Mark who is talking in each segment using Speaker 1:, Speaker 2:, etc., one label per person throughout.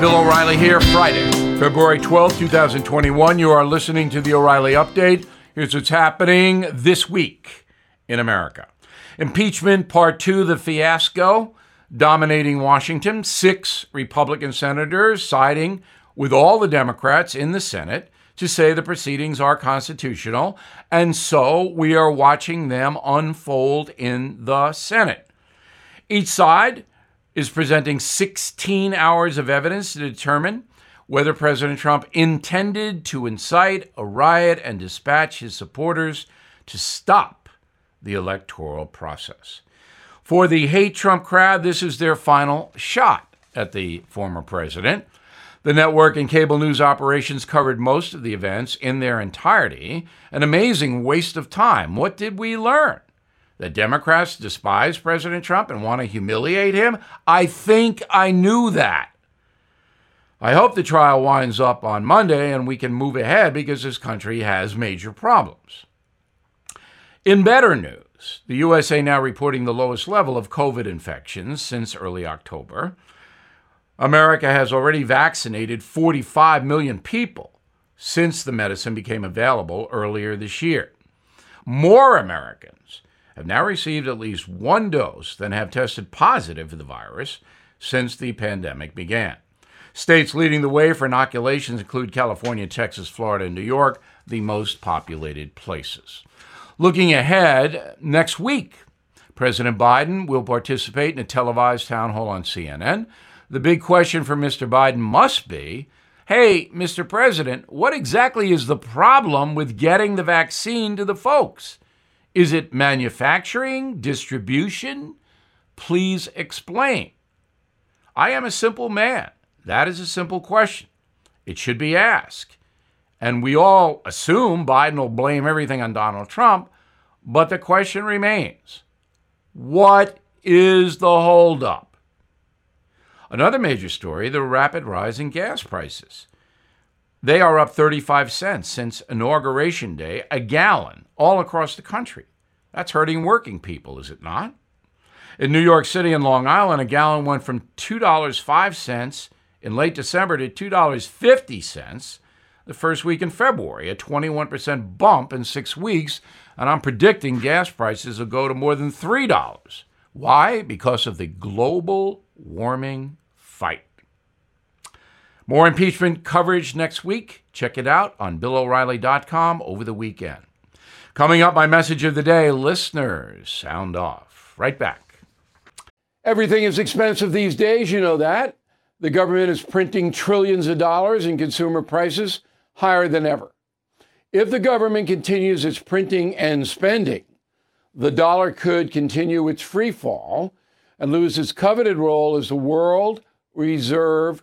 Speaker 1: Bill O'Reilly here, Friday, February 12, 2021. You are listening to the O'Reilly Update. Here's what's happening this week in America. Impeachment Part 2, the fiasco dominating Washington. Six Republican senators siding with all the Democrats in the Senate to say the proceedings are constitutional. And so we are watching them unfold in the Senate. Each side is presenting 16 hours of evidence to determine whether President Trump intended to incite a riot and dispatch his supporters to stop the electoral process. For the hate Trump crowd, this is their final shot at the former president. The network and cable news operations covered most of the events in their entirety. An amazing waste of time. What did we learn? The Democrats despise President Trump and want to humiliate him? I think I knew that. I hope the trial winds up on Monday and we can move ahead because this country has major problems. In better news, the USA now reporting the lowest level of COVID infections since early October. America has already vaccinated 45 million people since the medicine became available earlier this year. More Americans have now received at least one dose than have tested positive for the virus since the pandemic began. States leading the way for inoculations include California, Texas, Florida, and New York, the most populated places. Looking ahead, next week, President Biden will participate in a televised town hall on CNN. The big question for Mr. Biden must be hey, Mr. President, what exactly is the problem with getting the vaccine to the folks? Is it manufacturing, distribution? Please explain. I am a simple man. That is a simple question. It should be asked. And we all assume Biden will blame everything on Donald Trump, but the question remains what is the holdup? Another major story the rapid rise in gas prices. They are up 35 cents since Inauguration Day, a gallon, all across the country. That's hurting working people, is it not? In New York City and Long Island, a gallon went from $2.05 in late December to $2.50 the first week in February, a 21% bump in six weeks. And I'm predicting gas prices will go to more than $3. Why? Because of the global warming fight. More impeachment coverage next week. Check it out on BillO'Reilly.com over the weekend. Coming up, my message of the day listeners, sound off. Right back. Everything is expensive these days, you know that. The government is printing trillions of dollars and consumer prices higher than ever. If the government continues its printing and spending, the dollar could continue its free fall and lose its coveted role as the world reserve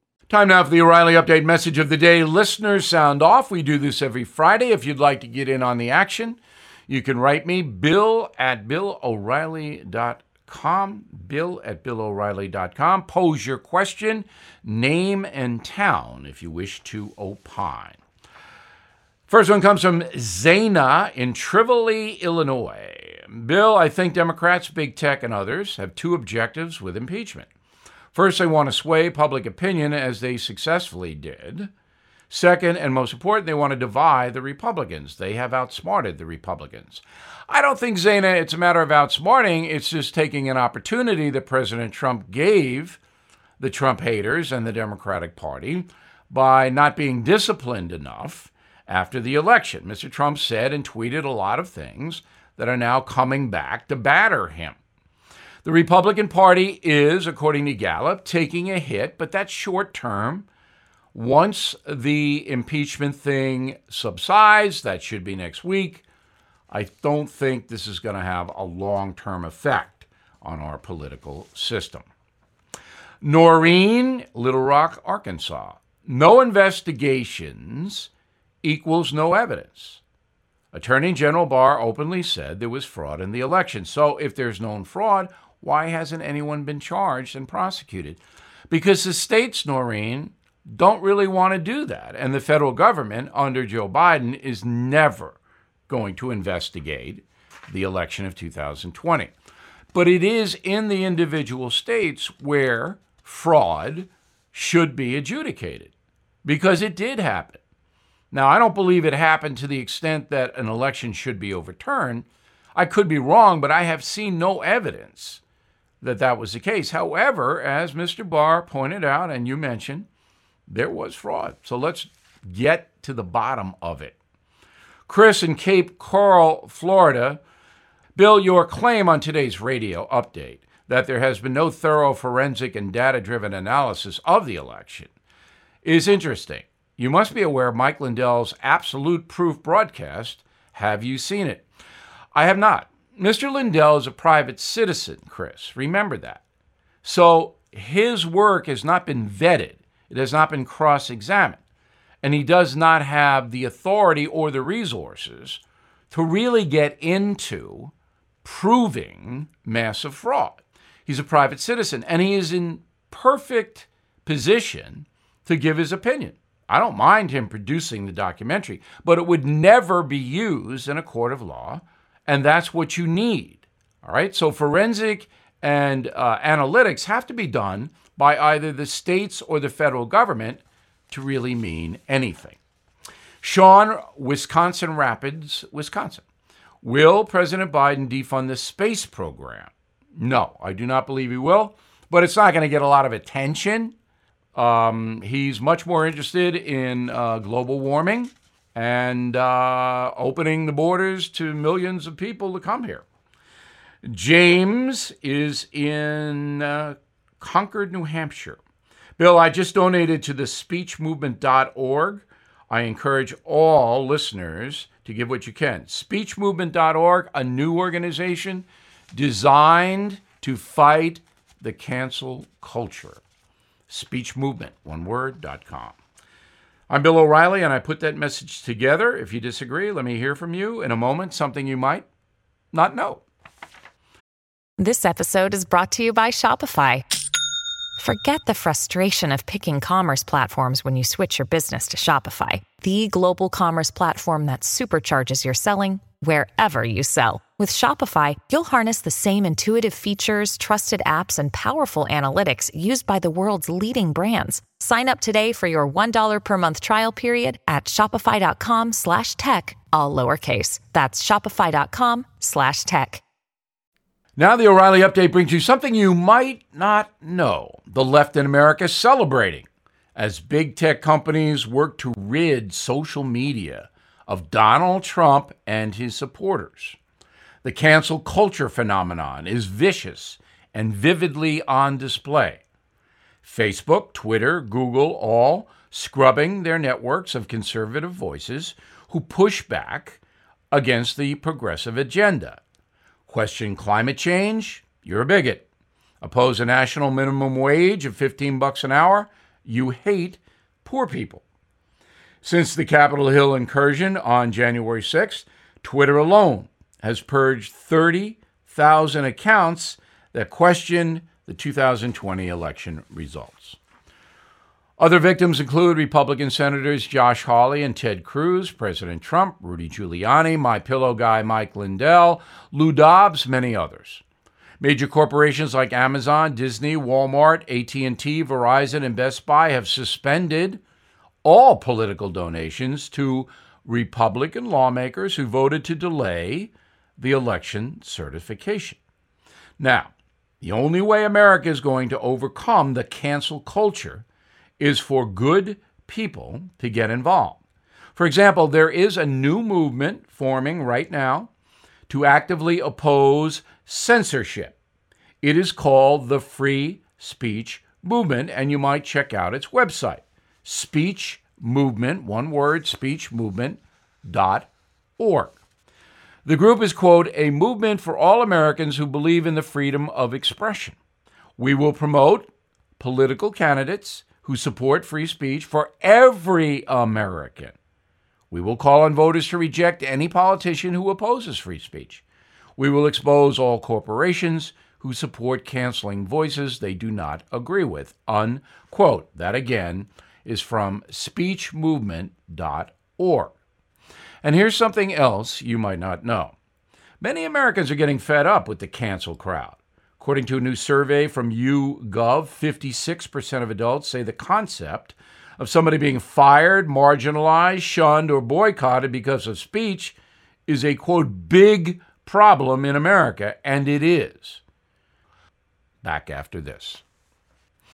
Speaker 1: Time now for the O'Reilly Update message of the day. Listeners, sound off. We do this every Friday. If you'd like to get in on the action, you can write me, bill at billo'reilly.com, bill at billo'reilly.com. Pose your question, name and town if you wish to opine. First one comes from Zana in Trivoli, Illinois. Bill, I think Democrats, big tech, and others have two objectives with impeachment. First, they want to sway public opinion as they successfully did. Second, and most important, they want to divide the Republicans. They have outsmarted the Republicans. I don't think, Zana, it's a matter of outsmarting. It's just taking an opportunity that President Trump gave the Trump haters and the Democratic Party by not being disciplined enough after the election. Mr. Trump said and tweeted a lot of things that are now coming back to batter him. The Republican Party is, according to Gallup, taking a hit, but that's short term. Once the impeachment thing subsides, that should be next week, I don't think this is going to have a long term effect on our political system. Noreen, Little Rock, Arkansas. No investigations equals no evidence. Attorney General Barr openly said there was fraud in the election. So if there's known fraud, why hasn't anyone been charged and prosecuted? Because the states, Noreen, don't really want to do that. And the federal government under Joe Biden is never going to investigate the election of 2020. But it is in the individual states where fraud should be adjudicated because it did happen. Now, I don't believe it happened to the extent that an election should be overturned. I could be wrong, but I have seen no evidence that that was the case. However, as Mr. Barr pointed out and you mentioned, there was fraud. So let's get to the bottom of it. Chris in Cape Coral, Florida. Bill, your claim on today's radio update that there has been no thorough forensic and data driven analysis of the election is interesting. You must be aware of Mike Lindell's Absolute Proof broadcast. Have you seen it? I have not. Mr. Lindell is a private citizen, Chris. Remember that. So his work has not been vetted, it has not been cross examined, and he does not have the authority or the resources to really get into proving massive fraud. He's a private citizen, and he is in perfect position to give his opinion. I don't mind him producing the documentary, but it would never be used in a court of law and that's what you need. All right. So forensic and uh, analytics have to be done by either the states or the federal government to really mean anything. Sean, Wisconsin Rapids, Wisconsin. Will President Biden defund the space program? No, I do not believe he will, but it's not going to get a lot of attention. Um, he's much more interested in uh, global warming and uh, opening the borders to millions of people to come here. James is in uh, Concord, New Hampshire. Bill, I just donated to the speechmovement.org. I encourage all listeners to give what you can. Speechmovement.org, a new organization designed to fight the cancel culture. Speechmovement, one word.com. I'm Bill O'Reilly, and I put that message together. If you disagree, let me hear from you in a moment, something you might not know.
Speaker 2: This episode is brought to you by Shopify. Forget the frustration of picking commerce platforms when you switch your business to Shopify, the global commerce platform that supercharges your selling wherever you sell. With Shopify, you'll harness the same intuitive features, trusted apps, and powerful analytics used by the world's leading brands. Sign up today for your $1 per month trial period at shopify.com slash tech, all lowercase. That's shopify.com slash tech.
Speaker 1: Now the O'Reilly Update brings you something you might not know. The left in America celebrating as big tech companies work to rid social media of Donald Trump and his supporters. The cancel culture phenomenon is vicious and vividly on display. Facebook, Twitter, Google, all scrubbing their networks of conservative voices who push back against the progressive agenda. Question climate change? You're a bigot. Oppose a national minimum wage of 15 bucks an hour? You hate poor people. Since the Capitol Hill incursion on January 6th, Twitter alone has purged 30,000 accounts that question the 2020 election results. Other victims include Republican Senators Josh Hawley and Ted Cruz, President Trump, Rudy Giuliani, My Pillow guy Mike Lindell, Lou Dobbs, many others. Major corporations like Amazon, Disney, Walmart, AT&T, Verizon, and Best Buy have suspended all political donations to Republican lawmakers who voted to delay the election certification. Now, the only way America is going to overcome the cancel culture is for good people to get involved. For example, there is a new movement forming right now to actively oppose censorship. It is called the Free Speech Movement, and you might check out its website, Speech Movement, one word, speechmovement.org. The group is, quote, a movement for all Americans who believe in the freedom of expression. We will promote political candidates who support free speech for every American. We will call on voters to reject any politician who opposes free speech. We will expose all corporations who support canceling voices they do not agree with. Unquote. That again is from speechmovement.org. And here's something else you might not know. Many Americans are getting fed up with the cancel crowd. According to a new survey from YouGov, 56% of adults say the concept of somebody being fired, marginalized, shunned, or boycotted because of speech is a quote, big problem in America, and it is. Back after this.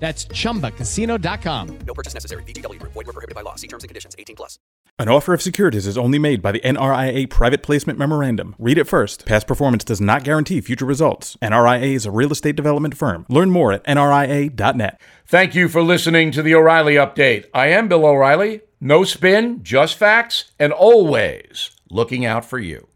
Speaker 3: That's ChumbaCasino.com.
Speaker 4: No purchase necessary. VGW Group. Void were prohibited by law. See terms and conditions. 18 plus.
Speaker 5: An offer of securities is only made by the NRIA Private Placement Memorandum. Read it first. Past performance does not guarantee future results. NRIA is a real estate development firm. Learn more at NRIA.net.
Speaker 1: Thank you for listening to the O'Reilly Update. I am Bill O'Reilly. No spin, just facts, and always looking out for you.